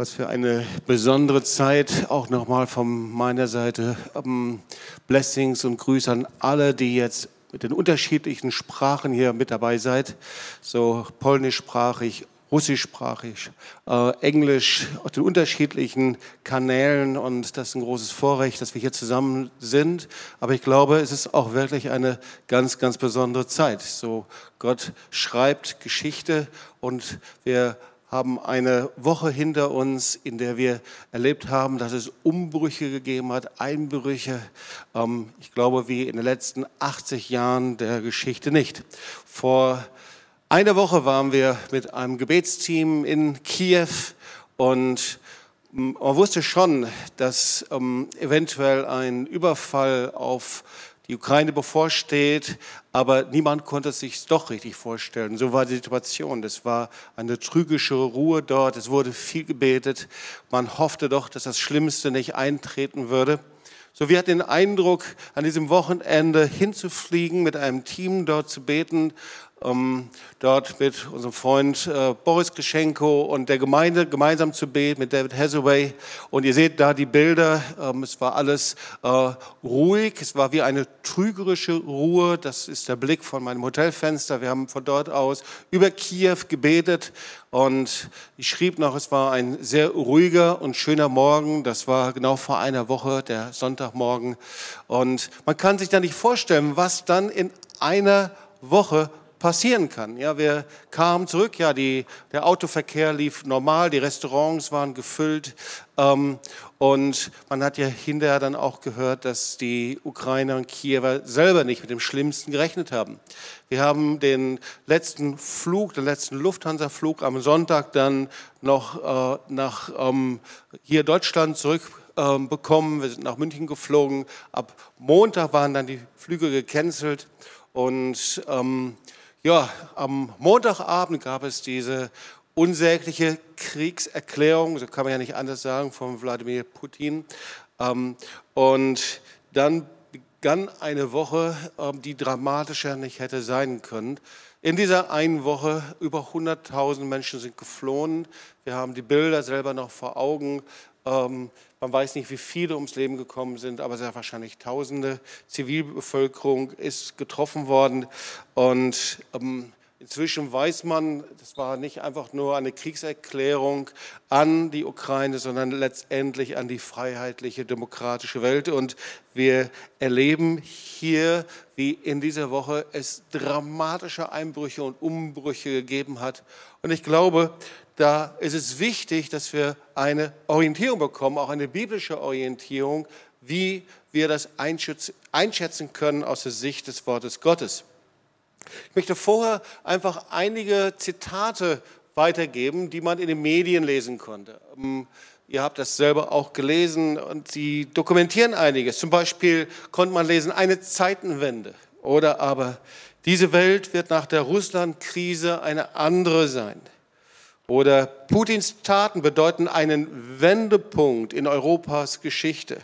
Was für eine besondere Zeit, auch nochmal von meiner Seite. Um, Blessings und Grüße an alle, die jetzt mit den unterschiedlichen Sprachen hier mit dabei seid. So polnischsprachig, russischsprachig, äh, Englisch, auf den unterschiedlichen Kanälen. Und das ist ein großes Vorrecht, dass wir hier zusammen sind. Aber ich glaube, es ist auch wirklich eine ganz, ganz besondere Zeit. So Gott schreibt Geschichte und wir haben eine Woche hinter uns, in der wir erlebt haben, dass es Umbrüche gegeben hat, Einbrüche. Ähm, ich glaube, wie in den letzten 80 Jahren der Geschichte nicht. Vor einer Woche waren wir mit einem Gebetsteam in Kiew und man wusste schon, dass ähm, eventuell ein Überfall auf die Ukraine bevorsteht, aber niemand konnte es sich doch richtig vorstellen. So war die Situation. Es war eine trügische Ruhe dort. Es wurde viel gebetet. Man hoffte doch, dass das Schlimmste nicht eintreten würde. So, wir hatten den Eindruck, an diesem Wochenende hinzufliegen, mit einem Team dort zu beten ähm, dort mit unserem Freund äh, Boris Geschenko und der Gemeinde gemeinsam zu beten mit David Hathaway. Und ihr seht da die Bilder. Ähm, es war alles äh, ruhig. Es war wie eine trügerische Ruhe. Das ist der Blick von meinem Hotelfenster. Wir haben von dort aus über Kiew gebetet. Und ich schrieb noch, es war ein sehr ruhiger und schöner Morgen. Das war genau vor einer Woche, der Sonntagmorgen. Und man kann sich da nicht vorstellen, was dann in einer Woche passieren kann. Ja, wir kamen zurück, ja, die, der Autoverkehr lief normal, die Restaurants waren gefüllt ähm, und man hat ja hinterher dann auch gehört, dass die Ukrainer und Kiewer selber nicht mit dem Schlimmsten gerechnet haben. Wir haben den letzten Flug, den letzten Lufthansa-Flug am Sonntag dann noch äh, nach ähm, hier Deutschland zurück ähm, bekommen. Wir sind nach München geflogen. Ab Montag waren dann die Flüge gecancelt und ähm, ja, am Montagabend gab es diese unsägliche Kriegserklärung, so kann man ja nicht anders sagen, von Wladimir Putin. Ähm, und dann begann eine Woche, ähm, die dramatischer nicht hätte sein können. In dieser einen Woche über 100.000 Menschen sind geflohen. Wir haben die Bilder selber noch vor Augen. Man weiß nicht, wie viele ums Leben gekommen sind, aber sehr wahrscheinlich Tausende. Zivilbevölkerung ist getroffen worden. Und ähm, inzwischen weiß man, das war nicht einfach nur eine Kriegserklärung an die Ukraine, sondern letztendlich an die freiheitliche, demokratische Welt. Und wir erleben hier, wie in dieser Woche es dramatische Einbrüche und Umbrüche gegeben hat. Und ich glaube, da ist es wichtig, dass wir eine Orientierung bekommen, auch eine biblische Orientierung, wie wir das einschätzen können aus der Sicht des Wortes Gottes. Ich möchte vorher einfach einige Zitate weitergeben, die man in den Medien lesen konnte. Ähm, ihr habt das selber auch gelesen und sie dokumentieren einiges. Zum Beispiel konnte man lesen, eine Zeitenwende oder aber diese Welt wird nach der Russland-Krise eine andere sein. Oder Putins Taten bedeuten einen Wendepunkt in Europas Geschichte.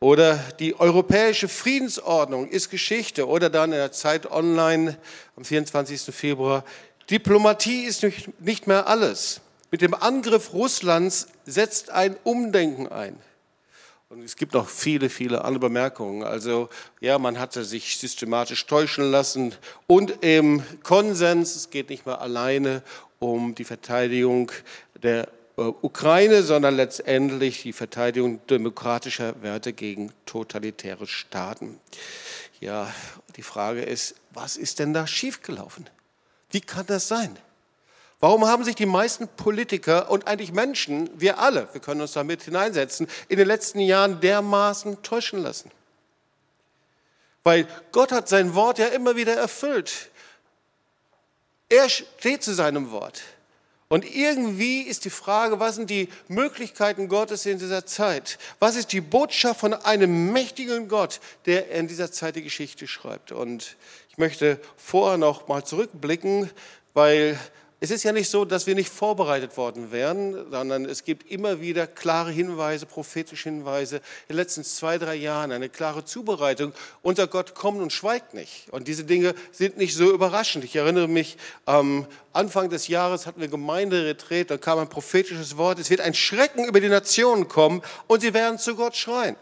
Oder die europäische Friedensordnung ist Geschichte. Oder dann in der Zeit online am 24. Februar, Diplomatie ist nicht mehr alles. Mit dem Angriff Russlands setzt ein Umdenken ein. Und es gibt noch viele, viele andere Bemerkungen. Also ja, man hatte sich systematisch täuschen lassen und im Konsens, es geht nicht mehr alleine um die Verteidigung der äh, Ukraine, sondern letztendlich die Verteidigung demokratischer Werte gegen totalitäre Staaten. Ja, die Frage ist, was ist denn da schiefgelaufen? Wie kann das sein? Warum haben sich die meisten Politiker und eigentlich Menschen, wir alle, wir können uns damit hineinsetzen, in den letzten Jahren dermaßen täuschen lassen? Weil Gott hat sein Wort ja immer wieder erfüllt. Er steht zu seinem Wort. Und irgendwie ist die Frage, was sind die Möglichkeiten Gottes in dieser Zeit? Was ist die Botschaft von einem mächtigen Gott, der in dieser Zeit die Geschichte schreibt? Und ich möchte vorher noch mal zurückblicken, weil es ist ja nicht so, dass wir nicht vorbereitet worden wären, sondern es gibt immer wieder klare Hinweise, prophetische Hinweise. In den letzten zwei, drei Jahren eine klare Zubereitung. Unser Gott kommt und schweigt nicht. Und diese Dinge sind nicht so überraschend. Ich erinnere mich, am Anfang des Jahres hatten wir Gemeinderetreat, da kam ein prophetisches Wort. Es wird ein Schrecken über die Nationen kommen und sie werden zu Gott schreien.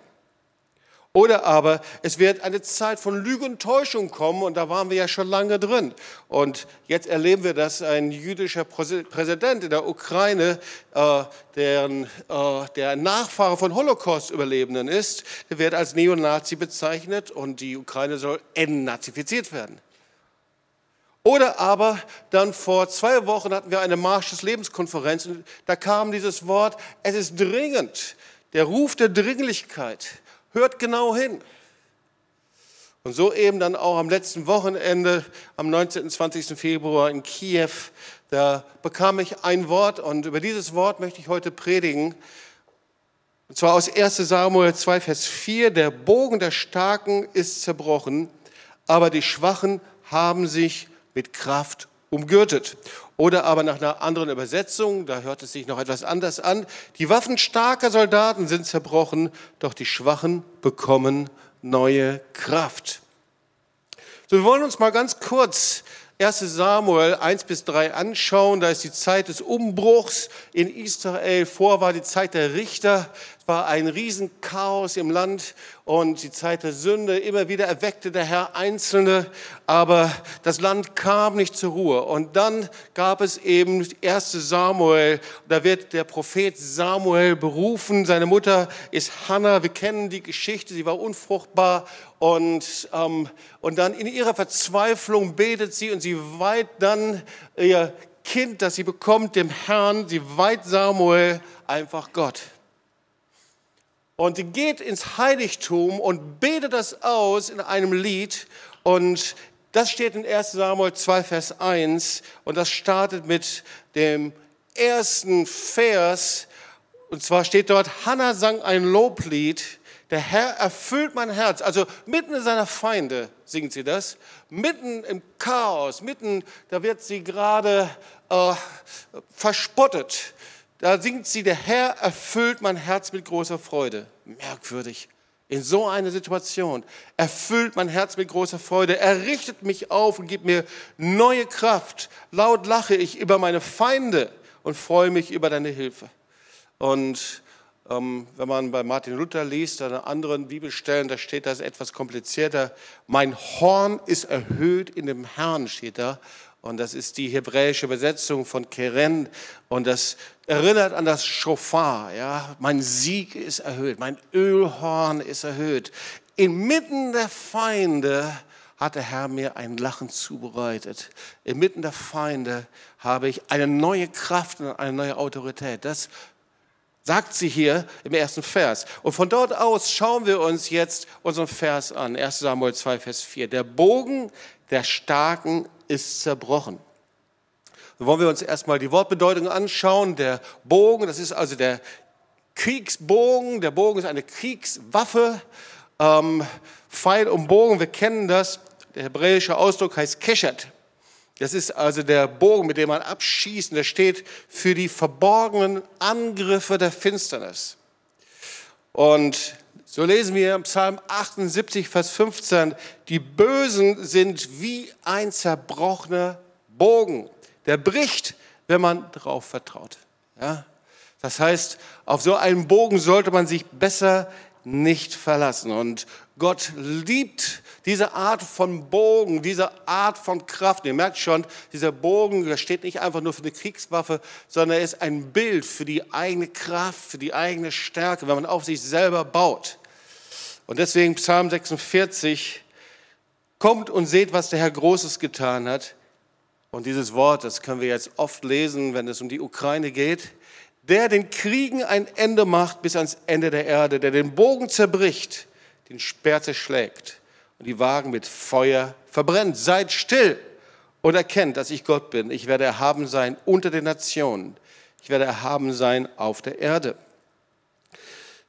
Oder aber es wird eine Zeit von Lüge und Täuschung kommen und da waren wir ja schon lange drin. Und jetzt erleben wir, dass ein jüdischer Präsident in der Ukraine, äh, deren, äh, der Nachfahre von Holocaust-Überlebenden ist, der wird als Neonazi bezeichnet und die Ukraine soll entnazifiziert werden. Oder aber dann vor zwei Wochen hatten wir eine Marsch des Lebenskonferenz und da kam dieses Wort, es ist dringend, der Ruf der Dringlichkeit Hört genau hin. Und so eben dann auch am letzten Wochenende, am 19. und 20. Februar in Kiew, da bekam ich ein Wort und über dieses Wort möchte ich heute predigen. Und zwar aus 1 Samuel 2, Vers 4, der Bogen der Starken ist zerbrochen, aber die Schwachen haben sich mit Kraft umgürtet. Oder aber nach einer anderen Übersetzung, da hört es sich noch etwas anders an, die Waffen starker Soldaten sind zerbrochen, doch die Schwachen bekommen neue Kraft. So, wir wollen uns mal ganz kurz 1 Samuel 1 bis 3 anschauen. Da ist die Zeit des Umbruchs in Israel. Vor war die Zeit der Richter. Es war ein Riesenchaos im Land und die Zeit der Sünde. Immer wieder erweckte der Herr Einzelne, aber das Land kam nicht zur Ruhe. Und dann gab es eben 1 Samuel. Da wird der Prophet Samuel berufen. Seine Mutter ist Hannah. Wir kennen die Geschichte. Sie war unfruchtbar und, ähm, und dann in ihrer Verzweiflung betet sie und sie weiht dann ihr Kind, das sie bekommt, dem Herrn. Sie weiht Samuel einfach Gott und sie geht ins Heiligtum und betet das aus in einem Lied. Und das steht in 1 Samuel 2, Vers 1. Und das startet mit dem ersten Vers. Und zwar steht dort, Hannah sang ein Loblied. Der Herr erfüllt mein Herz. Also mitten in seiner Feinde singt sie das. Mitten im Chaos, mitten, da wird sie gerade äh, verspottet. Da singt sie, der Herr erfüllt mein Herz mit großer Freude. Merkwürdig. In so einer Situation erfüllt mein Herz mit großer Freude. Er richtet mich auf und gibt mir neue Kraft. Laut lache ich über meine Feinde und freue mich über deine Hilfe. Und ähm, wenn man bei Martin Luther liest, an anderen Bibelstellen, da steht das etwas komplizierter. Mein Horn ist erhöht in dem Herrn, steht da. Und das ist die hebräische Übersetzung von Keren. Und das erinnert an das Schofar. Ja? Mein Sieg ist erhöht, mein Ölhorn ist erhöht. Inmitten der Feinde hat der Herr mir ein Lachen zubereitet. Inmitten der Feinde habe ich eine neue Kraft und eine neue Autorität. Das sagt sie hier im ersten Vers. Und von dort aus schauen wir uns jetzt unseren Vers an. 1 Samuel 2, Vers 4. Der Bogen der Starken ist zerbrochen. Dann wollen wir uns erstmal die Wortbedeutung anschauen. Der Bogen, das ist also der Kriegsbogen. Der Bogen ist eine Kriegswaffe. Ähm, Pfeil und Bogen, wir kennen das. Der hebräische Ausdruck heißt Keshet. Das ist also der Bogen, mit dem man abschießt. Und der steht für die verborgenen Angriffe der Finsternis. Und so lesen wir im Psalm 78, Vers 15, die Bösen sind wie ein zerbrochener Bogen. Der bricht, wenn man darauf vertraut. Ja? Das heißt, auf so einen Bogen sollte man sich besser nicht verlassen. Und Gott liebt diese Art von Bogen, diese Art von Kraft. Ihr merkt schon, dieser Bogen, der steht nicht einfach nur für eine Kriegswaffe, sondern er ist ein Bild für die eigene Kraft, für die eigene Stärke, wenn man auf sich selber baut. Und deswegen Psalm 46, kommt und seht, was der Herr Großes getan hat. Und dieses Wort, das können wir jetzt oft lesen, wenn es um die Ukraine geht. Der den Kriegen ein Ende macht bis ans Ende der Erde, der den Bogen zerbricht, den Speer zerschlägt und die Wagen mit Feuer verbrennt. Seid still und erkennt, dass ich Gott bin. Ich werde erhaben sein unter den Nationen. Ich werde erhaben sein auf der Erde.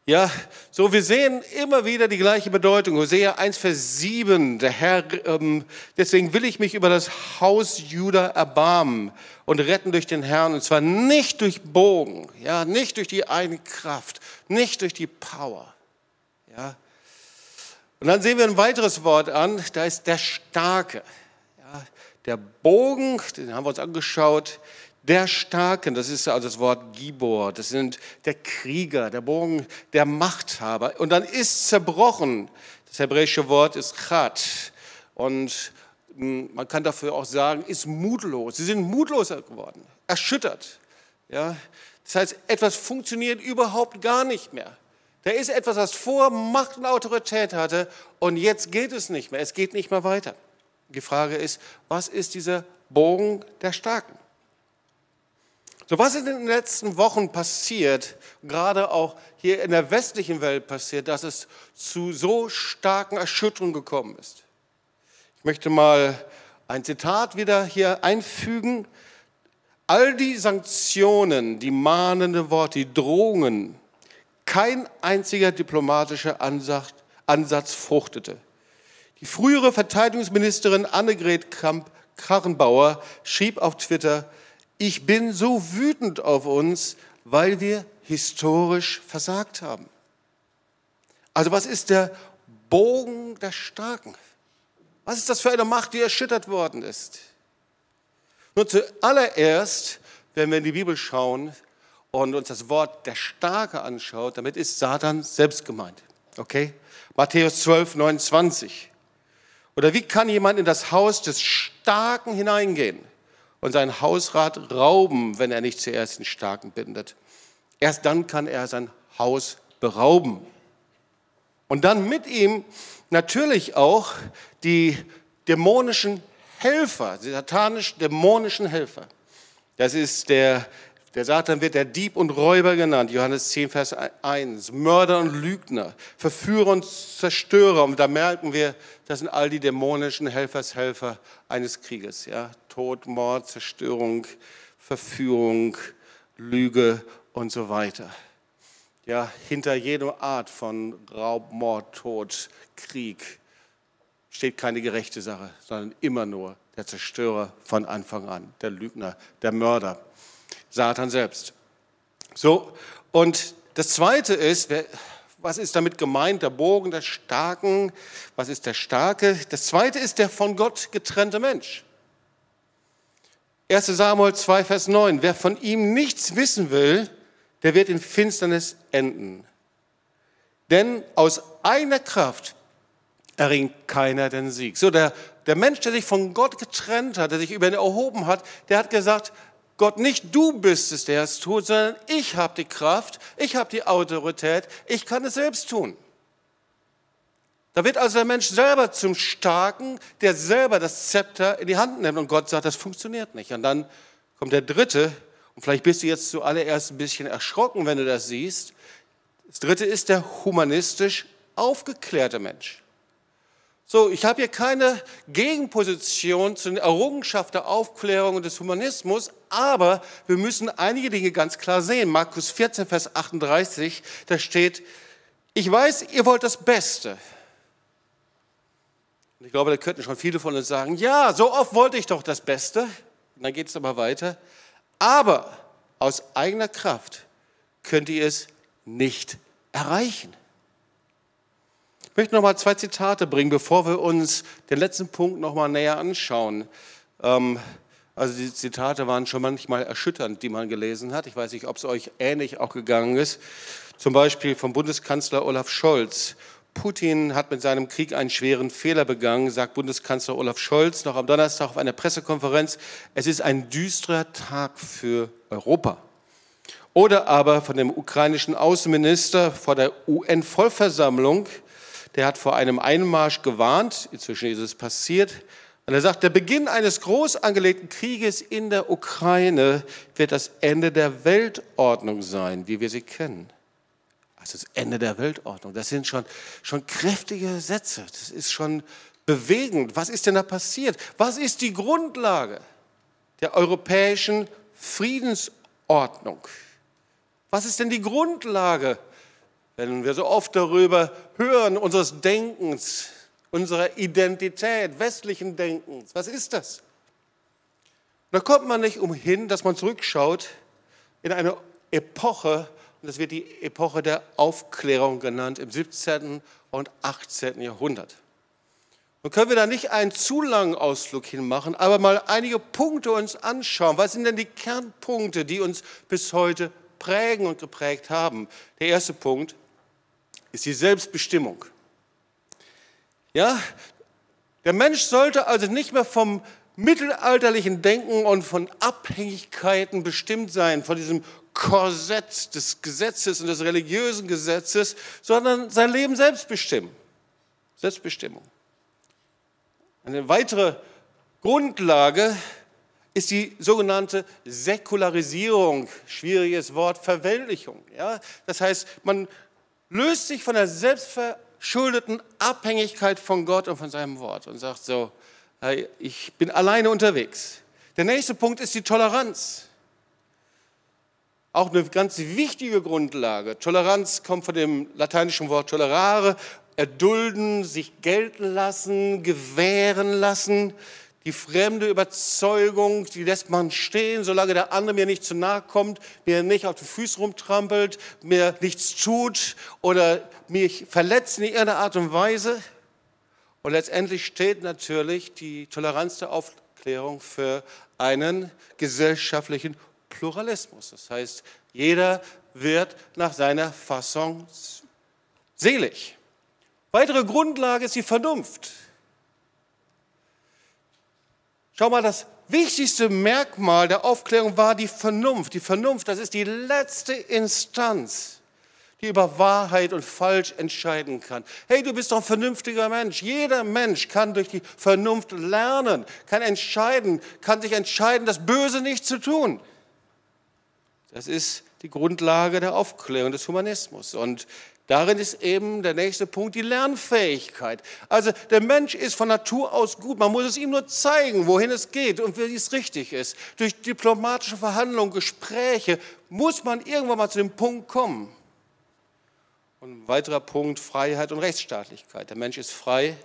Ja, so wir sehen immer wieder die gleiche Bedeutung. Hosea 1, Vers 7, der Herr, ähm, deswegen will ich mich über das Haus Juda erbarmen und retten durch den Herrn. Und zwar nicht durch Bogen, ja, nicht durch die eigene Kraft, nicht durch die Power. Ja. Und dann sehen wir ein weiteres Wort an, da ist der Starke. Ja, der Bogen, den haben wir uns angeschaut, der Starken, das ist also das Wort Gibor, das sind der Krieger, der Bogen, der Machthaber. Und dann ist zerbrochen. Das hebräische Wort ist Chat. Und hm, man kann dafür auch sagen, ist mutlos. Sie sind mutloser geworden, erschüttert. Ja? Das heißt, etwas funktioniert überhaupt gar nicht mehr. Da ist etwas, was vor Macht und Autorität hatte und jetzt geht es nicht mehr. Es geht nicht mehr weiter. Die Frage ist, was ist dieser Bogen der Starken? So, was ist in den letzten Wochen passiert, gerade auch hier in der westlichen Welt passiert, dass es zu so starken Erschütterungen gekommen ist? Ich möchte mal ein Zitat wieder hier einfügen. All die Sanktionen, die mahnende Worte, die Drohungen, kein einziger diplomatischer Ansatz, Ansatz fruchtete. Die frühere Verteidigungsministerin Annegret Kramp-Karrenbauer schrieb auf Twitter, ich bin so wütend auf uns, weil wir historisch versagt haben. Also was ist der Bogen der Starken? Was ist das für eine Macht, die erschüttert worden ist? Nur zuallererst, wenn wir in die Bibel schauen und uns das Wort der Starke anschaut, damit ist Satan selbst gemeint. Okay? Matthäus 12, 29. Oder wie kann jemand in das Haus des Starken hineingehen? Und sein Hausrat rauben, wenn er nicht zuerst den Starken bindet. Erst dann kann er sein Haus berauben. Und dann mit ihm natürlich auch die dämonischen Helfer, die satanisch-dämonischen Helfer. Das ist der, der Satan wird der Dieb und Räuber genannt, Johannes 10, Vers 1, Mörder und Lügner, Verführer und Zerstörer. Und da merken wir, das sind all die dämonischen Helfershelfer eines Krieges. Ja? Tod, Mord, Zerstörung, Verführung, Lüge und so weiter. Ja, hinter jeder Art von Raub, Mord, Tod, Krieg steht keine gerechte Sache, sondern immer nur der Zerstörer von Anfang an, der Lügner, der Mörder, Satan selbst. So, und das Zweite ist, was ist damit gemeint, der Bogen der Starken, was ist der Starke? Das Zweite ist der von Gott getrennte Mensch. 1 Samuel 2, Vers 9. Wer von ihm nichts wissen will, der wird in Finsternis enden. Denn aus eigener Kraft erringt keiner den Sieg. So, der, der Mensch, der sich von Gott getrennt hat, der sich über ihn erhoben hat, der hat gesagt, Gott, nicht du bist es, der es tut, sondern ich habe die Kraft, ich habe die Autorität, ich kann es selbst tun. Da wird also der Mensch selber zum Starken, der selber das Zepter in die Hand nimmt und Gott sagt, das funktioniert nicht. Und dann kommt der Dritte, und vielleicht bist du jetzt zuallererst ein bisschen erschrocken, wenn du das siehst. Das Dritte ist der humanistisch aufgeklärte Mensch. So, ich habe hier keine Gegenposition zu den Errungenschaften der Aufklärung und des Humanismus, aber wir müssen einige Dinge ganz klar sehen. Markus 14, Vers 38, da steht, ich weiß, ihr wollt das Beste und ich glaube, da könnten schon viele von uns sagen, ja, so oft wollte ich doch das Beste. Und dann geht es aber weiter. Aber aus eigener Kraft könnt ihr es nicht erreichen. Ich möchte noch mal zwei Zitate bringen, bevor wir uns den letzten Punkt noch mal näher anschauen. Ähm, also die Zitate waren schon manchmal erschütternd, die man gelesen hat. Ich weiß nicht, ob es euch ähnlich auch gegangen ist. Zum Beispiel vom Bundeskanzler Olaf Scholz. Putin hat mit seinem Krieg einen schweren Fehler begangen, sagt Bundeskanzler Olaf Scholz noch am Donnerstag auf einer Pressekonferenz. Es ist ein düsterer Tag für Europa. Oder aber von dem ukrainischen Außenminister vor der UN-Vollversammlung, der hat vor einem Einmarsch gewarnt, inzwischen ist es passiert, und er sagt, der Beginn eines groß angelegten Krieges in der Ukraine wird das Ende der Weltordnung sein, wie wir sie kennen. Also das Ende der Weltordnung. Das sind schon, schon kräftige Sätze. Das ist schon bewegend. Was ist denn da passiert? Was ist die Grundlage der europäischen Friedensordnung? Was ist denn die Grundlage wenn wir so oft darüber hören, unseres Denkens, unserer Identität, westlichen Denkens. Was ist das? Da kommt man nicht umhin, dass man zurückschaut in eine Epoche, das wird die Epoche der Aufklärung genannt, im 17. und 18. Jahrhundert. Nun können wir da nicht einen zu langen Ausflug hinmachen, aber mal einige Punkte uns anschauen. Was sind denn die Kernpunkte, die uns bis heute prägen und geprägt haben? Der erste Punkt ist die Selbstbestimmung. Ja, der Mensch sollte also nicht mehr vom mittelalterlichen Denken und von Abhängigkeiten bestimmt sein, von diesem Korsett des Gesetzes und des religiösen Gesetzes, sondern sein Leben selbst bestimmen. Selbstbestimmung. Eine weitere Grundlage ist die sogenannte Säkularisierung, schwieriges Wort, Verweltlichung. Ja? Das heißt, man löst sich von der selbstverschuldeten Abhängigkeit von Gott und von seinem Wort und sagt so, ich bin alleine unterwegs. Der nächste Punkt ist die Toleranz. Auch eine ganz wichtige Grundlage. Toleranz kommt von dem lateinischen Wort tolerare, erdulden, sich gelten lassen, gewähren lassen. Die fremde Überzeugung, die lässt man stehen, solange der andere mir nicht zu nahe kommt, mir nicht auf die Füße rumtrampelt, mir nichts tut oder mich verletzt in irgendeiner Art und Weise. Und letztendlich steht natürlich die Toleranz der Aufklärung für einen gesellschaftlichen Pluralismus. Das heißt, jeder wird nach seiner Fassung selig. Weitere Grundlage ist die Vernunft. Schau mal, das wichtigste Merkmal der Aufklärung war die Vernunft. Die Vernunft, das ist die letzte Instanz die über Wahrheit und Falsch entscheiden kann. Hey, du bist doch ein vernünftiger Mensch. Jeder Mensch kann durch die Vernunft lernen, kann entscheiden, kann sich entscheiden, das Böse nicht zu tun. Das ist die Grundlage der Aufklärung des Humanismus. Und darin ist eben der nächste Punkt die Lernfähigkeit. Also der Mensch ist von Natur aus gut. Man muss es ihm nur zeigen, wohin es geht und wie es richtig ist. Durch diplomatische Verhandlungen, Gespräche muss man irgendwann mal zu dem Punkt kommen. Und ein weiterer Punkt, Freiheit und Rechtsstaatlichkeit. Der Mensch ist frei,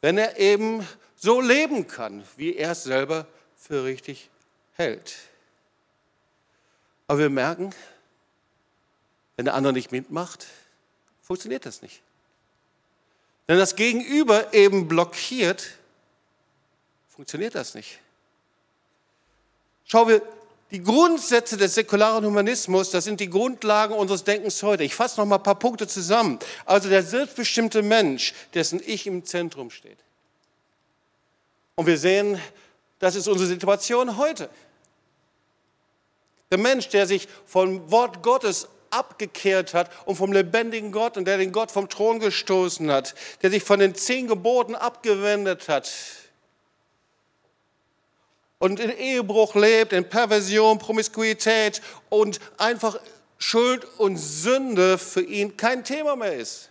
wenn er eben so leben kann, wie er es selber für richtig hält. Aber wir merken, wenn der andere nicht mitmacht, funktioniert das nicht. Wenn das Gegenüber eben blockiert, funktioniert das nicht. Schau, wir die Grundsätze des säkularen Humanismus, das sind die Grundlagen unseres Denkens heute. Ich fasse noch mal ein paar Punkte zusammen. Also der selbstbestimmte Mensch, dessen Ich im Zentrum steht. Und wir sehen, das ist unsere Situation heute. Der Mensch, der sich vom Wort Gottes abgekehrt hat und vom lebendigen Gott und der den Gott vom Thron gestoßen hat, der sich von den zehn Geboten abgewendet hat, und in Ehebruch lebt, in Perversion, Promiskuität und einfach Schuld und Sünde für ihn kein Thema mehr ist.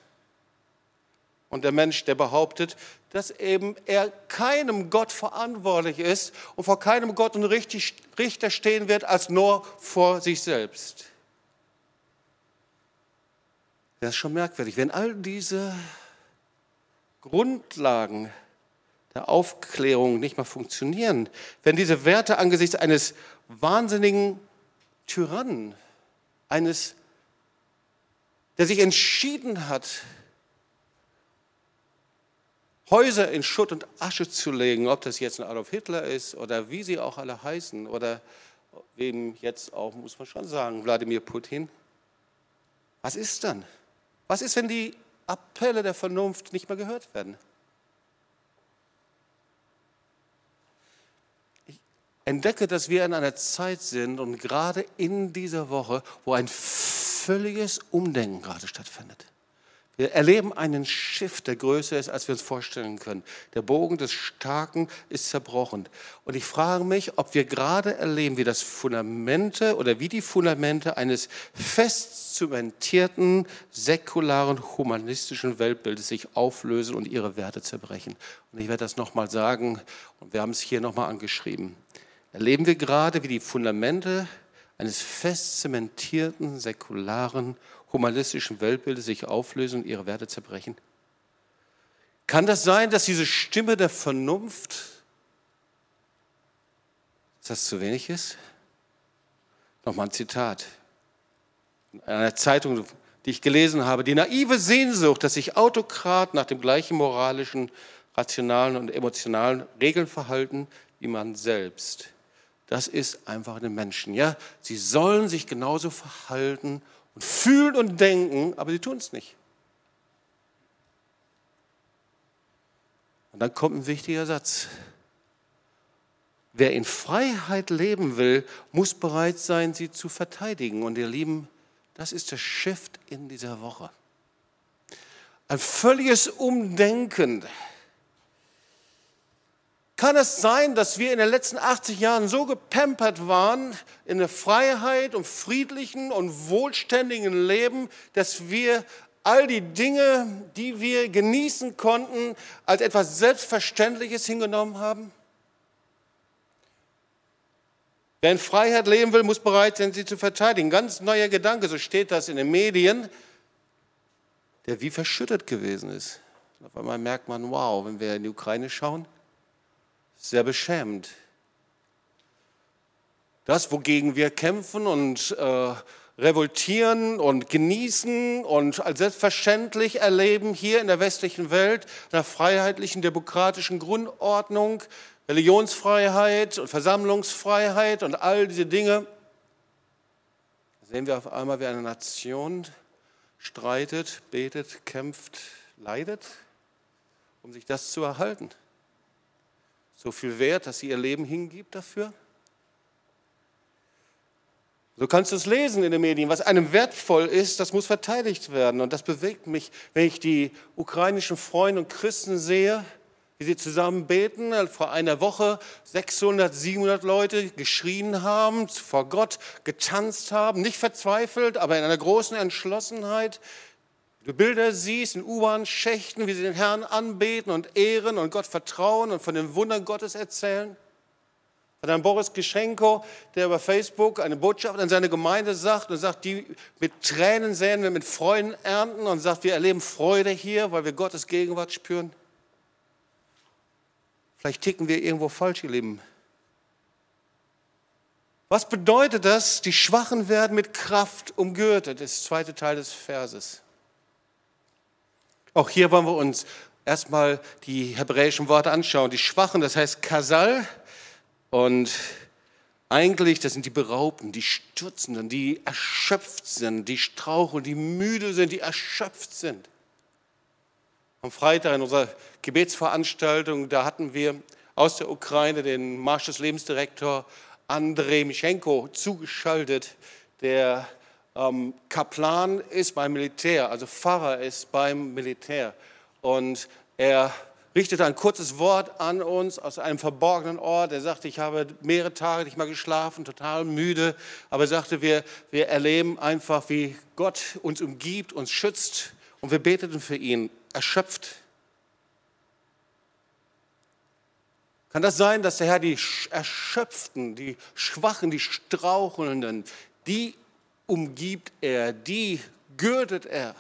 Und der Mensch, der behauptet, dass eben er keinem Gott verantwortlich ist und vor keinem Gott und Richter stehen wird, als nur vor sich selbst. Das ist schon merkwürdig, wenn all diese Grundlagen der Aufklärung nicht mehr funktionieren, wenn diese Werte angesichts eines wahnsinnigen Tyrannen, eines, der sich entschieden hat, Häuser in Schutt und Asche zu legen, ob das jetzt ein Adolf Hitler ist oder wie sie auch alle heißen oder wem jetzt auch, muss man schon sagen, Wladimir Putin. Was ist dann? Was ist, wenn die Appelle der Vernunft nicht mehr gehört werden? entdecke, dass wir in einer Zeit sind und gerade in dieser Woche, wo ein völliges Umdenken gerade stattfindet. Wir erleben einen Shift, der größer ist, als wir uns vorstellen können. Der Bogen des Starken ist zerbrochen. Und ich frage mich, ob wir gerade erleben, wie das Fundamente oder wie die Fundamente eines fest zementierten, säkularen, humanistischen Weltbildes sich auflösen und ihre Werte zerbrechen. Und ich werde das nochmal sagen, und wir haben es hier nochmal angeschrieben erleben wir gerade, wie die Fundamente eines fest zementierten, säkularen, humanistischen Weltbildes sich auflösen und ihre Werte zerbrechen? Kann das sein, dass diese Stimme der Vernunft, das zu wenig ist? Nochmal ein Zitat. In einer Zeitung, die ich gelesen habe, die naive Sehnsucht, dass sich Autokraten nach dem gleichen moralischen, rationalen und emotionalen Regeln verhalten wie man selbst. Das ist einfach eine Menschen. Ja, sie sollen sich genauso verhalten und fühlen und denken, aber sie tun es nicht. Und dann kommt ein wichtiger Satz. Wer in Freiheit leben will, muss bereit sein, sie zu verteidigen. Und ihr Lieben, das ist der Shift in dieser Woche. Ein völliges Umdenken. Kann es sein, dass wir in den letzten 80 Jahren so gepampert waren in der Freiheit und friedlichen und wohlständigen Leben, dass wir all die Dinge, die wir genießen konnten, als etwas Selbstverständliches hingenommen haben? Wer in Freiheit leben will, muss bereit sein, sie zu verteidigen. Ganz neuer Gedanke, so steht das in den Medien, der wie verschüttet gewesen ist. Auf einmal merkt man, wow, wenn wir in die Ukraine schauen, sehr beschämend. Das, wogegen wir kämpfen und äh, revoltieren und genießen und als selbstverständlich erleben hier in der westlichen Welt, einer freiheitlichen, demokratischen Grundordnung, Religionsfreiheit und Versammlungsfreiheit und all diese Dinge, sehen wir auf einmal, wie eine Nation streitet, betet, kämpft, leidet, um sich das zu erhalten. So viel Wert, dass sie ihr Leben hingibt dafür. So kannst du es lesen in den Medien. Was einem wertvoll ist, das muss verteidigt werden. Und das bewegt mich, wenn ich die ukrainischen Freunde und Christen sehe, wie sie zusammen beten, vor einer Woche 600, 700 Leute geschrien haben, vor Gott getanzt haben, nicht verzweifelt, aber in einer großen Entschlossenheit. Du Bilder siehst in U-Bahn-Schächten, wie sie den Herrn anbeten und ehren und Gott vertrauen und von den Wundern Gottes erzählen. Von einem Boris Geschenko, der über Facebook eine Botschaft an seine Gemeinde sagt und sagt, die mit Tränen säen wir mit Freuden ernten und sagt, wir erleben Freude hier, weil wir Gottes Gegenwart spüren. Vielleicht ticken wir irgendwo falsch, ihr Lieben. Was bedeutet das? Die Schwachen werden mit Kraft umgürtet, ist der zweite Teil des Verses. Auch hier wollen wir uns erstmal die hebräischen Worte anschauen. Die Schwachen, das heißt Kasal. Und eigentlich, das sind die Beraubten, die Stürzenden, die erschöpft sind, die straucheln, die müde sind, die erschöpft sind. Am Freitag in unserer Gebetsveranstaltung, da hatten wir aus der Ukraine den Marsch des Lebensdirektor Andrei Mischenko zugeschaltet, der ähm, Kaplan ist beim Militär, also Pfarrer ist beim Militär. Und er richtete ein kurzes Wort an uns aus einem verborgenen Ort. Er sagte, ich habe mehrere Tage nicht mal geschlafen, total müde. Aber er sagte, wir, wir erleben einfach, wie Gott uns umgibt, uns schützt. Und wir beteten für ihn erschöpft. Kann das sein, dass der Herr die Erschöpften, die Schwachen, die Strauchelnden, die umgibt er, die gürtet er?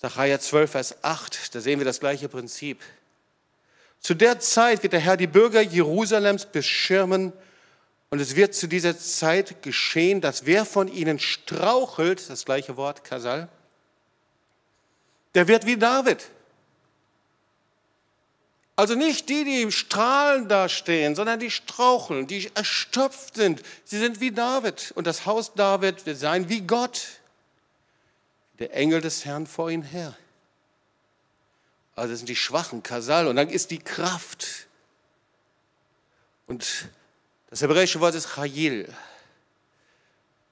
Sacharja 12, Vers 8, da sehen wir das gleiche Prinzip. Zu der Zeit wird der Herr die Bürger Jerusalems beschirmen und es wird zu dieser Zeit geschehen, dass wer von ihnen strauchelt, das gleiche Wort, Kasal, der wird wie David. Also nicht die, die im Strahlen dastehen, sondern die straucheln, die erstopft sind. Sie sind wie David. Und das Haus David wird sein wie Gott. Der Engel des Herrn vor ihnen her. Also das sind die schwachen Kasal. Und dann ist die Kraft. Und das hebräische Wort ist Chayil.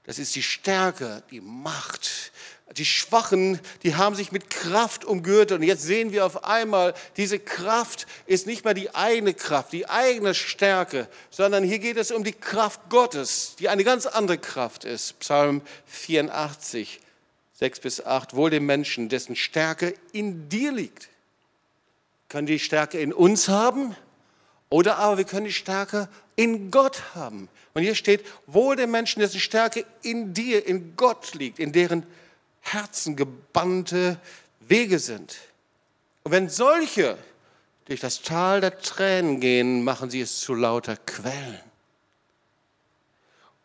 Das ist die Stärke, die Macht, die Schwachen, die haben sich mit Kraft umgürtet. Und jetzt sehen wir auf einmal, diese Kraft ist nicht mehr die eigene Kraft, die eigene Stärke, sondern hier geht es um die Kraft Gottes, die eine ganz andere Kraft ist. Psalm 84, 6 bis 8. Wohl dem Menschen, dessen Stärke in dir liegt. Kann die Stärke in uns haben Oder aber wir können die Stärke in Gott haben. Und hier steht, wohl dem Menschen, dessen Stärke in dir, in Gott liegt, in deren Herzen gebannte Wege sind. Und wenn solche durch das Tal der Tränen gehen, machen sie es zu lauter Quellen.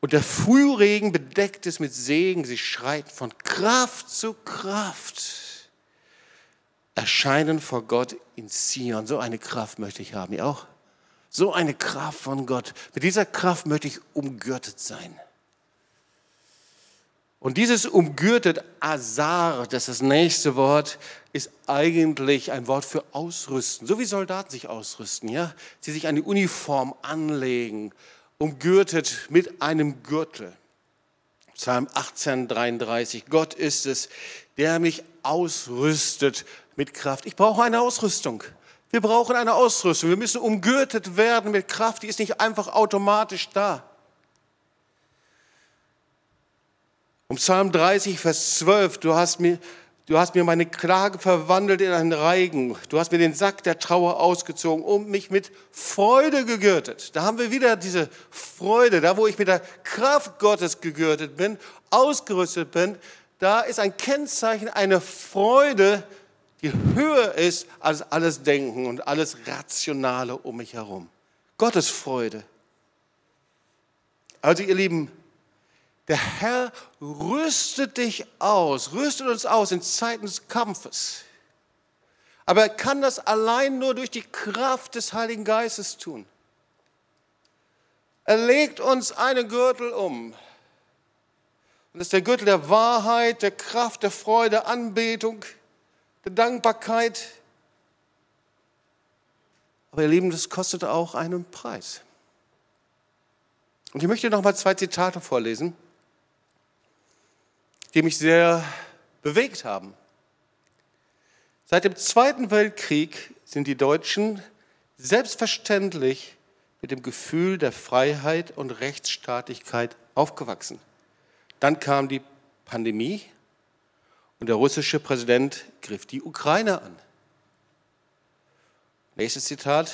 Und der Frühregen bedeckt es mit Segen, sie schreit von Kraft zu Kraft. Erscheinen vor Gott in Zion. So eine Kraft möchte ich haben, ihr auch? So eine Kraft von Gott. Mit dieser Kraft möchte ich umgürtet sein. Und dieses umgürtet, Azar, das ist das nächste Wort, ist eigentlich ein Wort für ausrüsten. So wie Soldaten sich ausrüsten, ja? Sie sich eine Uniform anlegen, umgürtet mit einem Gürtel. Psalm 18, 33. Gott ist es, der mich ausrüstet mit Kraft. Ich brauche eine Ausrüstung. Wir brauchen eine Ausrüstung. Wir müssen umgürtet werden mit Kraft. Die ist nicht einfach automatisch da. Um Psalm 30, Vers 12, du hast mir, du hast mir meine Klage verwandelt in einen Reigen. Du hast mir den Sack der Trauer ausgezogen und mich mit Freude gegürtet. Da haben wir wieder diese Freude, da wo ich mit der Kraft Gottes gegürtet bin, ausgerüstet bin. Da ist ein Kennzeichen, eine Freude, die höher ist als alles Denken und alles Rationale um mich herum. Gottes Freude. Also ihr Lieben, der Herr rüstet dich aus, rüstet uns aus in Zeiten des Kampfes. Aber er kann das allein nur durch die Kraft des Heiligen Geistes tun. Er legt uns einen Gürtel um. Und das ist der Gürtel der Wahrheit, der Kraft, der Freude, Anbetung, der Dankbarkeit. Aber ihr Lieben, das kostet auch einen Preis. Und ich möchte noch mal zwei Zitate vorlesen die mich sehr bewegt haben. Seit dem Zweiten Weltkrieg sind die Deutschen selbstverständlich mit dem Gefühl der Freiheit und Rechtsstaatlichkeit aufgewachsen. Dann kam die Pandemie und der russische Präsident griff die Ukraine an. Nächstes Zitat.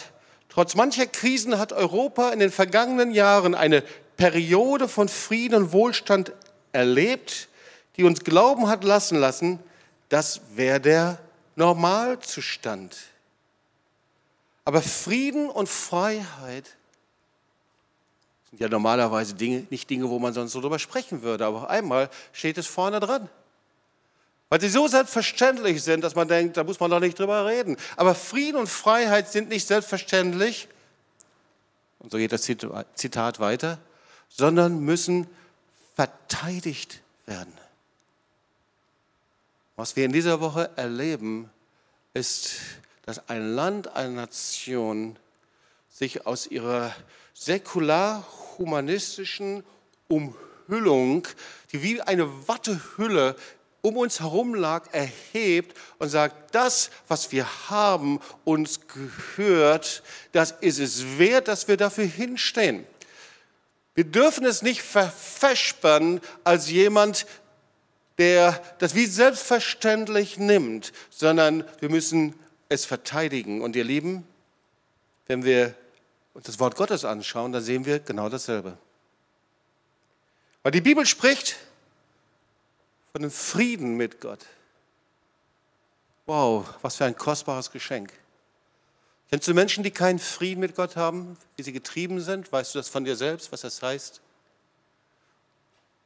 Trotz mancher Krisen hat Europa in den vergangenen Jahren eine Periode von Frieden und Wohlstand erlebt, die uns glauben hat lassen lassen, das wäre der Normalzustand. Aber Frieden und Freiheit sind ja normalerweise Dinge, nicht Dinge, wo man sonst so drüber sprechen würde, aber einmal steht es vorne dran. Weil sie so selbstverständlich sind, dass man denkt, da muss man doch nicht drüber reden. Aber Frieden und Freiheit sind nicht selbstverständlich, und so geht das Zitat weiter, sondern müssen verteidigt werden. Was wir in dieser Woche erleben, ist, dass ein Land, eine Nation sich aus ihrer säkular-humanistischen Umhüllung, die wie eine Wattehülle um uns herum lag, erhebt und sagt, das, was wir haben, uns gehört, das ist es wert, dass wir dafür hinstehen. Wir dürfen es nicht verfespern als jemand, der das wie selbstverständlich nimmt, sondern wir müssen es verteidigen. Und ihr Lieben, wenn wir uns das Wort Gottes anschauen, dann sehen wir genau dasselbe. Weil die Bibel spricht von dem Frieden mit Gott. Wow, was für ein kostbares Geschenk. Kennst du Menschen, die keinen Frieden mit Gott haben, wie sie getrieben sind? Weißt du das von dir selbst, was das heißt?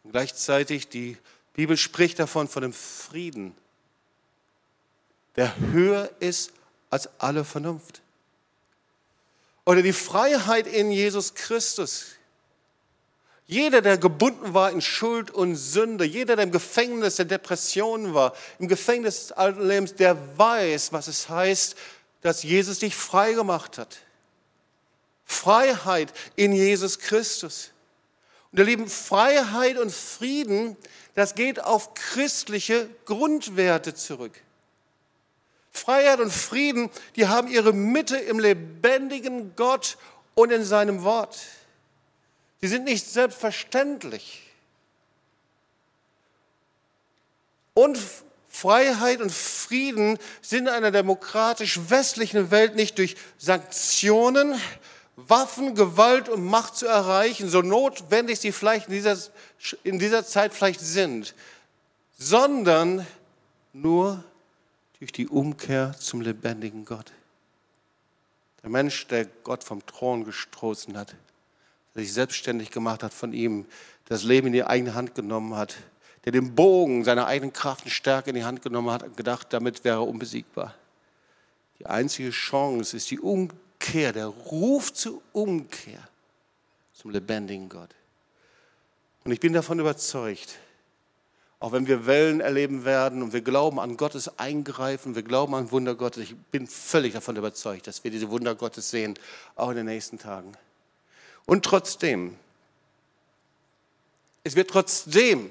Und gleichzeitig die Bibel spricht davon, von dem Frieden, der höher ist als alle Vernunft. Oder die Freiheit in Jesus Christus. Jeder, der gebunden war in Schuld und Sünde, jeder, der im Gefängnis der Depression war, im Gefängnis des alten Lebens, der weiß, was es heißt, dass Jesus dich frei gemacht hat. Freiheit in Jesus Christus. Und ihr Lieben, Freiheit und Frieden das geht auf christliche Grundwerte zurück. Freiheit und Frieden, die haben ihre Mitte im lebendigen Gott und in seinem Wort. Sie sind nicht selbstverständlich. Und Freiheit und Frieden sind in einer demokratisch westlichen Welt nicht durch Sanktionen, Waffen, Gewalt und Macht zu erreichen, so notwendig sie vielleicht in dieser, in dieser Zeit vielleicht sind, sondern nur durch die Umkehr zum lebendigen Gott. Der Mensch, der Gott vom Thron gestoßen hat, der sich selbstständig gemacht hat von ihm, das Leben in die eigene Hand genommen hat, der den Bogen seiner eigenen Kraft und Stärke in die Hand genommen hat und gedacht, damit wäre er unbesiegbar. Die einzige Chance ist die Umkehr, der Ruf zur Umkehr zum lebendigen Gott. Und ich bin davon überzeugt, auch wenn wir Wellen erleben werden und wir glauben an Gottes Eingreifen, wir glauben an Wunder Gottes, ich bin völlig davon überzeugt, dass wir diese Wunder Gottes sehen, auch in den nächsten Tagen. Und trotzdem, es wird trotzdem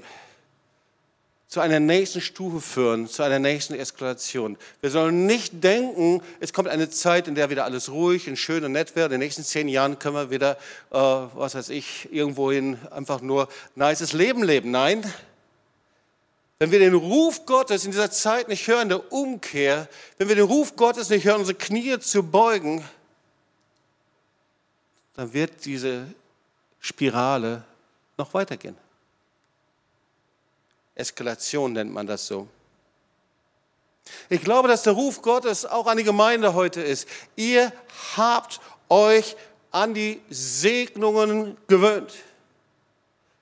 zu einer nächsten Stufe führen, zu einer nächsten Eskalation. Wir sollen nicht denken, es kommt eine Zeit, in der wieder alles ruhig und schön und nett wird. In den nächsten zehn Jahren können wir wieder, äh, was weiß ich, irgendwohin einfach nur nices Leben leben. Nein, wenn wir den Ruf Gottes in dieser Zeit nicht hören, der Umkehr, wenn wir den Ruf Gottes nicht hören, unsere Knie zu beugen, dann wird diese Spirale noch weitergehen. Eskalation nennt man das so. Ich glaube, dass der Ruf Gottes auch an die Gemeinde heute ist. Ihr habt euch an die Segnungen gewöhnt.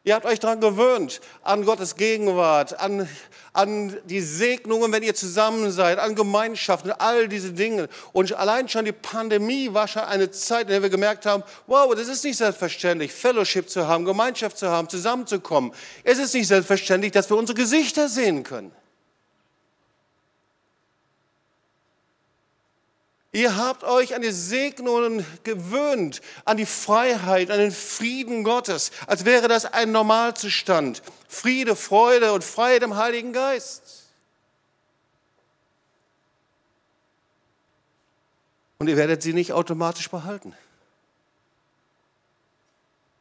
Ihr habt euch daran gewöhnt, an Gottes Gegenwart, an, an die Segnungen, wenn ihr zusammen seid, an Gemeinschaften, all diese Dinge. Und allein schon die Pandemie war schon eine Zeit, in der wir gemerkt haben, wow, das ist nicht selbstverständlich, Fellowship zu haben, Gemeinschaft zu haben, zusammenzukommen. Es ist nicht selbstverständlich, dass wir unsere Gesichter sehen können. Ihr habt euch an die Segnungen gewöhnt, an die Freiheit, an den Frieden Gottes, als wäre das ein Normalzustand. Friede, Freude und Freiheit im Heiligen Geist. Und ihr werdet sie nicht automatisch behalten.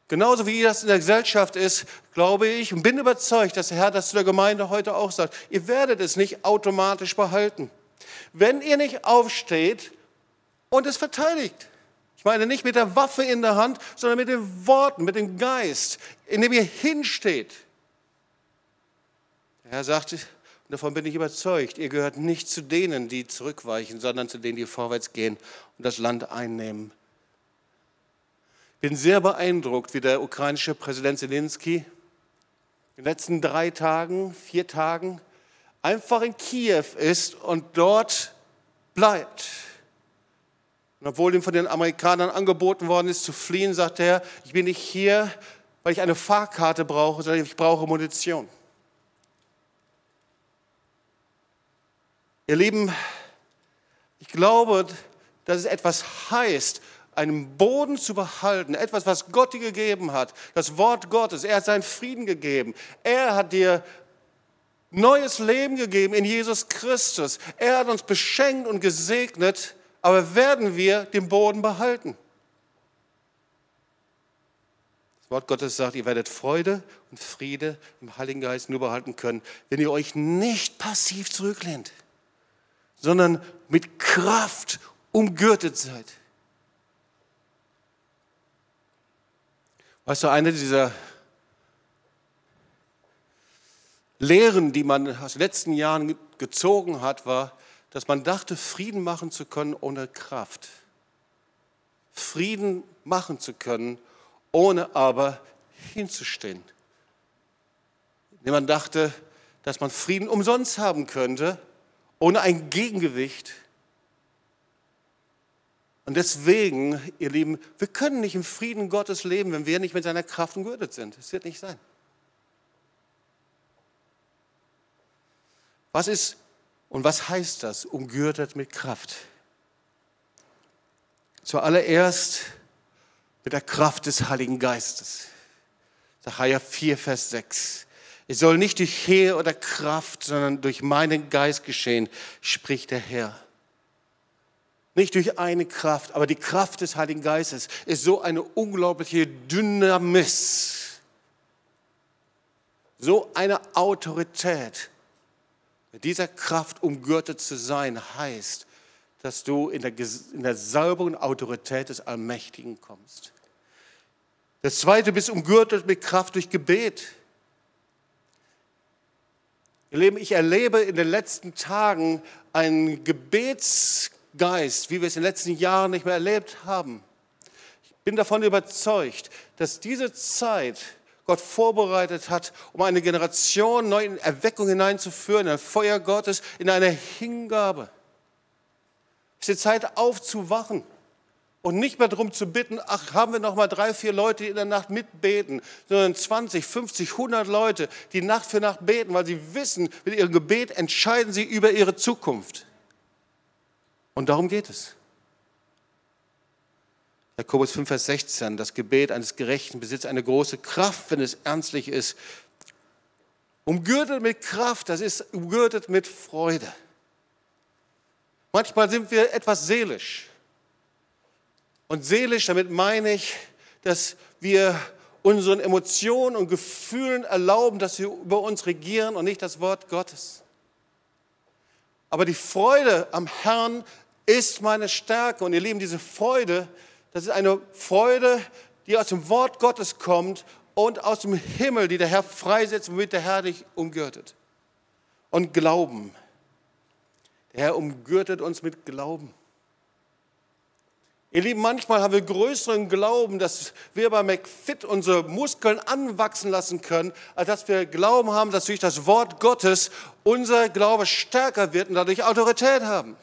Genauso wie das in der Gesellschaft ist, glaube ich und bin überzeugt, dass der Herr das zu der Gemeinde heute auch sagt. Ihr werdet es nicht automatisch behalten. Wenn ihr nicht aufsteht und es verteidigt. Ich meine nicht mit der Waffe in der Hand, sondern mit den Worten, mit dem Geist, in dem ihr hinsteht. Der Herr sagte, und davon bin ich überzeugt, ihr gehört nicht zu denen, die zurückweichen, sondern zu denen, die vorwärts gehen und das Land einnehmen. Ich bin sehr beeindruckt, wie der ukrainische Präsident Zelensky in den letzten drei Tagen, vier Tagen einfach in Kiew ist und dort bleibt und obwohl ihm von den Amerikanern angeboten worden ist, zu fliehen, sagt er, ich bin nicht hier, weil ich eine Fahrkarte brauche, sondern ich brauche Munition. Ihr Lieben, ich glaube, dass es etwas heißt, einen Boden zu behalten, etwas, was Gott dir gegeben hat, das Wort Gottes. Er hat seinen Frieden gegeben. Er hat dir neues Leben gegeben in Jesus Christus. Er hat uns beschenkt und gesegnet aber werden wir den Boden behalten? Das Wort Gottes sagt, ihr werdet Freude und Friede im Heiligen Geist nur behalten können, wenn ihr euch nicht passiv zurücklehnt, sondern mit Kraft umgürtet seid. Weißt du, eine dieser Lehren, die man aus den letzten Jahren gezogen hat, war, dass man dachte, Frieden machen zu können ohne Kraft. Frieden machen zu können, ohne aber hinzustehen. Man dachte, dass man Frieden umsonst haben könnte, ohne ein Gegengewicht. Und deswegen, ihr Lieben, wir können nicht im Frieden Gottes leben, wenn wir nicht mit seiner Kraft umgürtet sind. Das wird nicht sein. Was ist und was heißt das, umgürtet mit Kraft? Zuallererst mit der Kraft des Heiligen Geistes. Sacharja 4, Vers 6. Es soll nicht durch Heer oder Kraft, sondern durch meinen Geist geschehen, spricht der Herr. Nicht durch eine Kraft, aber die Kraft des Heiligen Geistes ist so eine unglaubliche Dynamis, so eine Autorität, mit dieser Kraft umgürtet zu sein heißt, dass du in der, in der Salbung Autorität des Allmächtigen kommst. Das zweite, du bist umgürtet mit Kraft durch Gebet. Ich erlebe in den letzten Tagen einen Gebetsgeist, wie wir es in den letzten Jahren nicht mehr erlebt haben. Ich bin davon überzeugt, dass diese Zeit Gott vorbereitet hat, um eine Generation neu in Erweckung hineinzuführen, in ein Feuer Gottes, in eine Hingabe. Es ist die Zeit aufzuwachen und nicht mehr darum zu bitten, ach, haben wir noch mal drei, vier Leute, die in der Nacht mitbeten, sondern 20, 50, 100 Leute, die Nacht für Nacht beten, weil sie wissen, mit ihrem Gebet entscheiden sie über ihre Zukunft. Und darum geht es. Jakobus 5, Vers 16, das Gebet eines Gerechten besitzt eine große Kraft, wenn es ernstlich ist. Umgürtet mit Kraft, das ist umgürtet mit Freude. Manchmal sind wir etwas seelisch. Und seelisch, damit meine ich, dass wir unseren Emotionen und Gefühlen erlauben, dass sie über uns regieren und nicht das Wort Gottes. Aber die Freude am Herrn ist meine Stärke. Und ihr Lieben, diese Freude, das ist eine Freude, die aus dem Wort Gottes kommt und aus dem Himmel, die der Herr freisetzt, womit der Herr dich umgürtet. Und Glauben. Der Herr umgürtet uns mit Glauben. Ihr Lieben, manchmal haben wir größeren Glauben, dass wir bei McFit unsere Muskeln anwachsen lassen können, als dass wir Glauben haben, dass durch das Wort Gottes unser Glaube stärker wird und dadurch Autorität haben.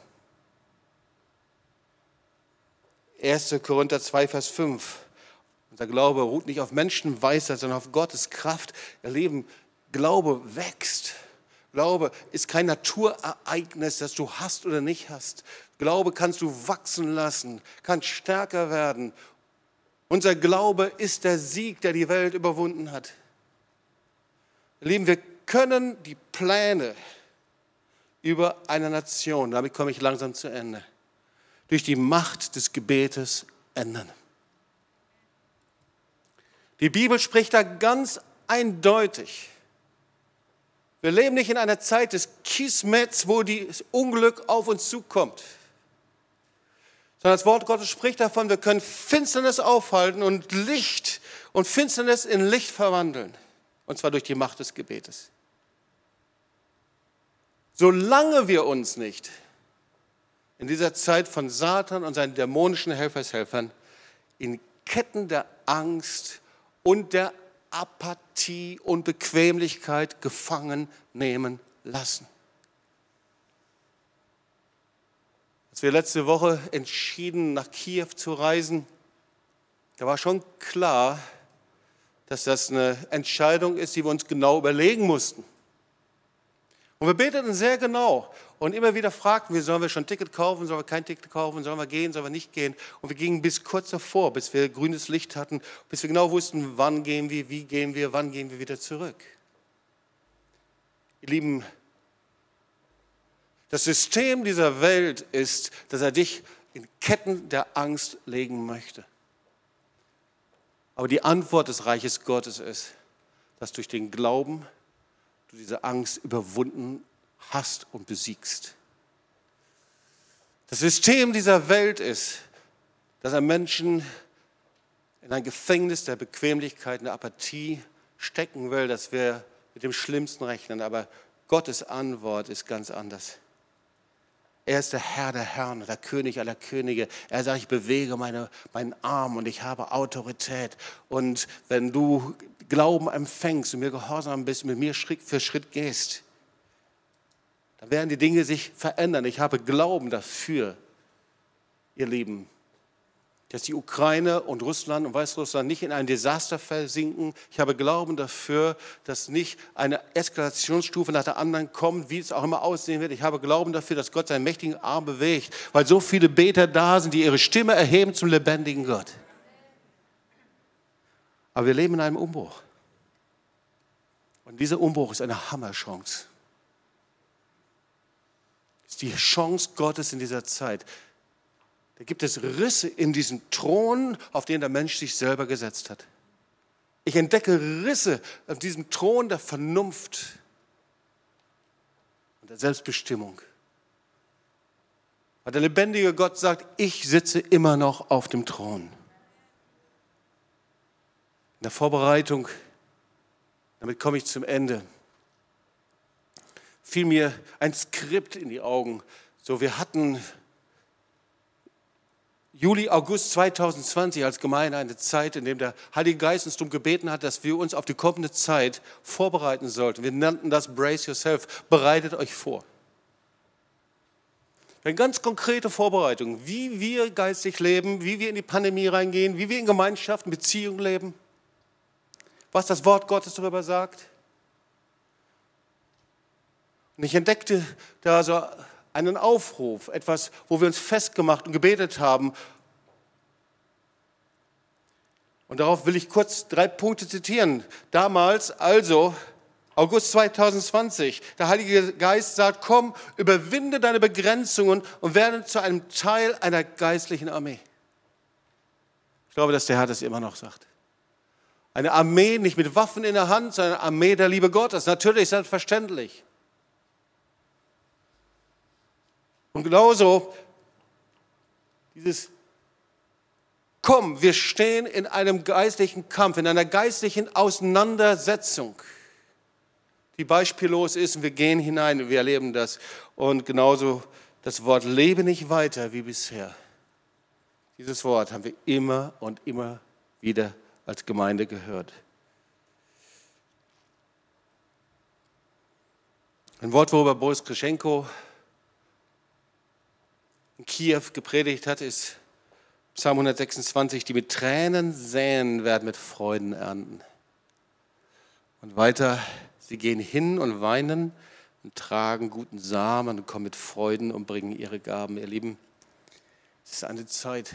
1. Korinther 2, Vers 5. Unser Glaube ruht nicht auf Menschenweisheit, sondern auf Gottes Kraft. Ihr Lieben, Glaube wächst. Glaube ist kein Naturereignis, das du hast oder nicht hast. Glaube kannst du wachsen lassen, kann stärker werden. Unser Glaube ist der Sieg, der die Welt überwunden hat. Lieben, wir können die Pläne über eine Nation, damit komme ich langsam zu Ende, durch die Macht des Gebetes ändern. Die Bibel spricht da ganz eindeutig. Wir leben nicht in einer Zeit des Kismets, wo das Unglück auf uns zukommt sondern das Wort Gottes spricht davon, wir können Finsternis aufhalten und Licht und Finsternis in Licht verwandeln. Und zwar durch die Macht des Gebetes. Solange wir uns nicht in dieser Zeit von Satan und seinen dämonischen Helfershelfern in Ketten der Angst und der Apathie und Bequemlichkeit gefangen nehmen lassen. Als wir letzte Woche entschieden, nach Kiew zu reisen, da war schon klar, dass das eine Entscheidung ist, die wir uns genau überlegen mussten. Und wir beteten sehr genau und immer wieder fragten wir, sollen wir schon ein Ticket kaufen, sollen wir kein Ticket kaufen, sollen wir gehen, sollen wir nicht gehen. Und wir gingen bis kurz davor, bis wir grünes Licht hatten, bis wir genau wussten, wann gehen wir, wie gehen wir, wann gehen wir wieder zurück. Ihr Lieben, das System dieser Welt ist, dass er dich in Ketten der Angst legen möchte. Aber die Antwort des Reiches Gottes ist, dass durch den Glauben du diese Angst überwunden hast und besiegst. Das System dieser Welt ist, dass er Menschen in ein Gefängnis der Bequemlichkeit, der Apathie stecken will, dass wir mit dem Schlimmsten rechnen. Aber Gottes Antwort ist ganz anders. Er ist der Herr der Herren, der König aller Könige. Er sagt, ich bewege meine, meinen Arm und ich habe Autorität. Und wenn du Glauben empfängst und mir gehorsam bist, mit mir Schritt für Schritt gehst, dann werden die Dinge sich verändern. Ich habe Glauben dafür, ihr Lieben dass die Ukraine und Russland und Weißrussland nicht in ein Desaster versinken. Ich habe Glauben dafür, dass nicht eine Eskalationsstufe nach der anderen kommt, wie es auch immer aussehen wird. Ich habe Glauben dafür, dass Gott seinen mächtigen Arm bewegt, weil so viele Beter da sind, die ihre Stimme erheben zum lebendigen Gott. Aber wir leben in einem Umbruch. Und dieser Umbruch ist eine Hammerchance. Es ist die Chance Gottes in dieser Zeit. Da gibt es Risse in diesen Thron, auf den der Mensch sich selber gesetzt hat. Ich entdecke Risse auf diesem Thron der Vernunft und der Selbstbestimmung. Weil der lebendige Gott sagt, ich sitze immer noch auf dem Thron. In der Vorbereitung, damit komme ich zum Ende, fiel mir ein Skript in die Augen. So, wir hatten Juli, August 2020 als Gemeinde eine Zeit, in der der Heilige Geist uns darum gebeten hat, dass wir uns auf die kommende Zeit vorbereiten sollten. Wir nannten das Brace Yourself, bereitet euch vor. Eine ganz konkrete Vorbereitung, wie wir geistig leben, wie wir in die Pandemie reingehen, wie wir in Gemeinschaften, Beziehungen leben, was das Wort Gottes darüber sagt. Und ich entdeckte da so einen Aufruf, etwas, wo wir uns festgemacht und gebetet haben. Und darauf will ich kurz drei Punkte zitieren. Damals, also August 2020, der Heilige Geist sagt, komm, überwinde deine Begrenzungen und werde zu einem Teil einer geistlichen Armee. Ich glaube, dass der Herr das immer noch sagt. Eine Armee nicht mit Waffen in der Hand, sondern eine Armee der Liebe Gottes. Natürlich, selbstverständlich. Und genauso dieses Komm, wir stehen in einem geistlichen Kampf, in einer geistlichen Auseinandersetzung, die beispiellos ist und wir gehen hinein, wir erleben das. Und genauso das Wort lebe nicht weiter wie bisher. Dieses Wort haben wir immer und immer wieder als Gemeinde gehört. Ein Wort, worüber Boris Krischenko in Kiew gepredigt hat, ist Psalm 126, die mit Tränen säen, werden mit Freuden ernten. Und weiter, sie gehen hin und weinen und tragen guten Samen und kommen mit Freuden und bringen ihre Gaben. Ihr Lieben, es ist eine Zeit,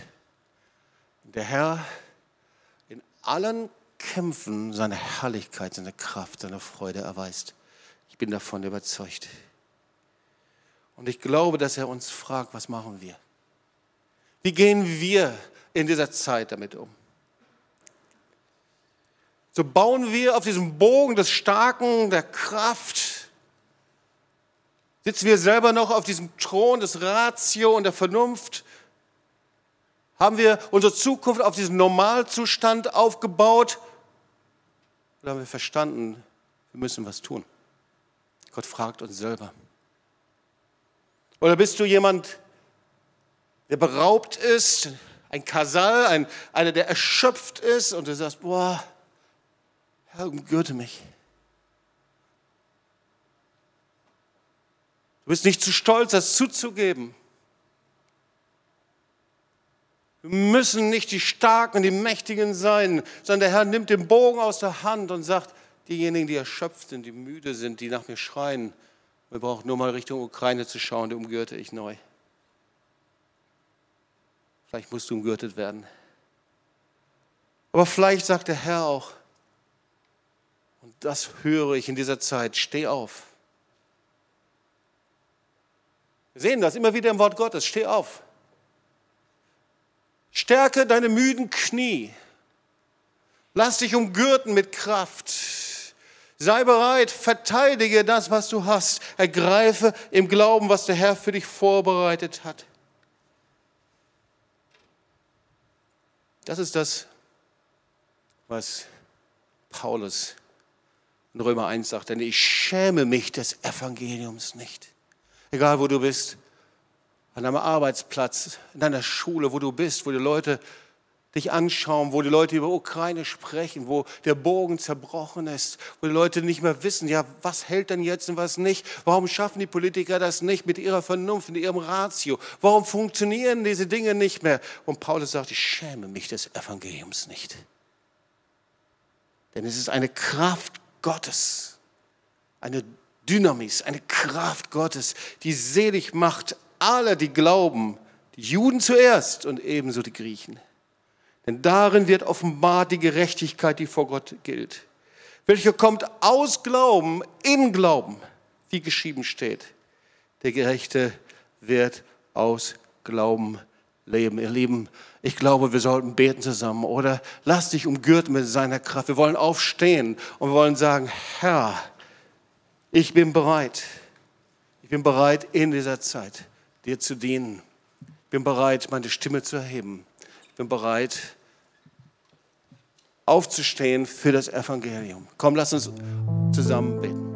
in der Herr allen Kämpfen seine Herrlichkeit, seine Kraft, seine Freude erweist. Ich bin davon überzeugt. Und ich glaube, dass er uns fragt, was machen wir? Wie gehen wir in dieser Zeit damit um? So bauen wir auf diesem Bogen des Starken, der Kraft, sitzen wir selber noch auf diesem Thron des Ratio und der Vernunft, haben wir unsere Zukunft auf diesen Normalzustand aufgebaut oder haben wir verstanden, wir müssen was tun? Gott fragt uns selber. Oder bist du jemand, der beraubt ist, ein Kasal, ein, einer, der erschöpft ist und du sagst, boah, Herr, umgürte mich. Du bist nicht zu stolz, das zuzugeben. Wir müssen nicht die Starken, die Mächtigen sein, sondern der Herr nimmt den Bogen aus der Hand und sagt, diejenigen, die erschöpft sind, die müde sind, die nach mir schreien, wir brauchen nur mal Richtung Ukraine zu schauen, die umgürte ich neu. Vielleicht musst du umgürtet werden. Aber vielleicht sagt der Herr auch, und das höre ich in dieser Zeit, steh auf. Wir sehen das immer wieder im Wort Gottes, steh auf. Stärke deine müden Knie. Lass dich umgürten mit Kraft. Sei bereit, verteidige das, was du hast. Ergreife im Glauben, was der Herr für dich vorbereitet hat. Das ist das, was Paulus in Römer 1 sagt. Denn ich schäme mich des Evangeliums nicht. Egal wo du bist, an deinem Arbeitsplatz, in deiner Schule, wo du bist, wo die Leute dich anschauen, wo die Leute über Ukraine sprechen, wo der Bogen zerbrochen ist, wo die Leute nicht mehr wissen, ja, was hält denn jetzt und was nicht? Warum schaffen die Politiker das nicht mit ihrer Vernunft, mit ihrem Ratio? Warum funktionieren diese Dinge nicht mehr? Und Paulus sagt, ich schäme mich des Evangeliums nicht. Denn es ist eine Kraft Gottes, eine Dynamis, eine Kraft Gottes, die selig macht alle, die glauben, die Juden zuerst und ebenso die Griechen. Denn darin wird offenbart die Gerechtigkeit, die vor Gott gilt, welche kommt aus Glauben, in Glauben, wie geschrieben steht. Der Gerechte wird aus Glauben leben. Ihr Lieben, ich glaube, wir sollten beten zusammen oder lass dich umgürten mit seiner Kraft. Wir wollen aufstehen und wir wollen sagen, Herr, ich bin bereit. Ich bin bereit in dieser Zeit, dir zu dienen. bin bereit, meine Stimme zu erheben. Ich bin bereit, aufzustehen für das Evangelium. Komm, lass uns zusammen beten.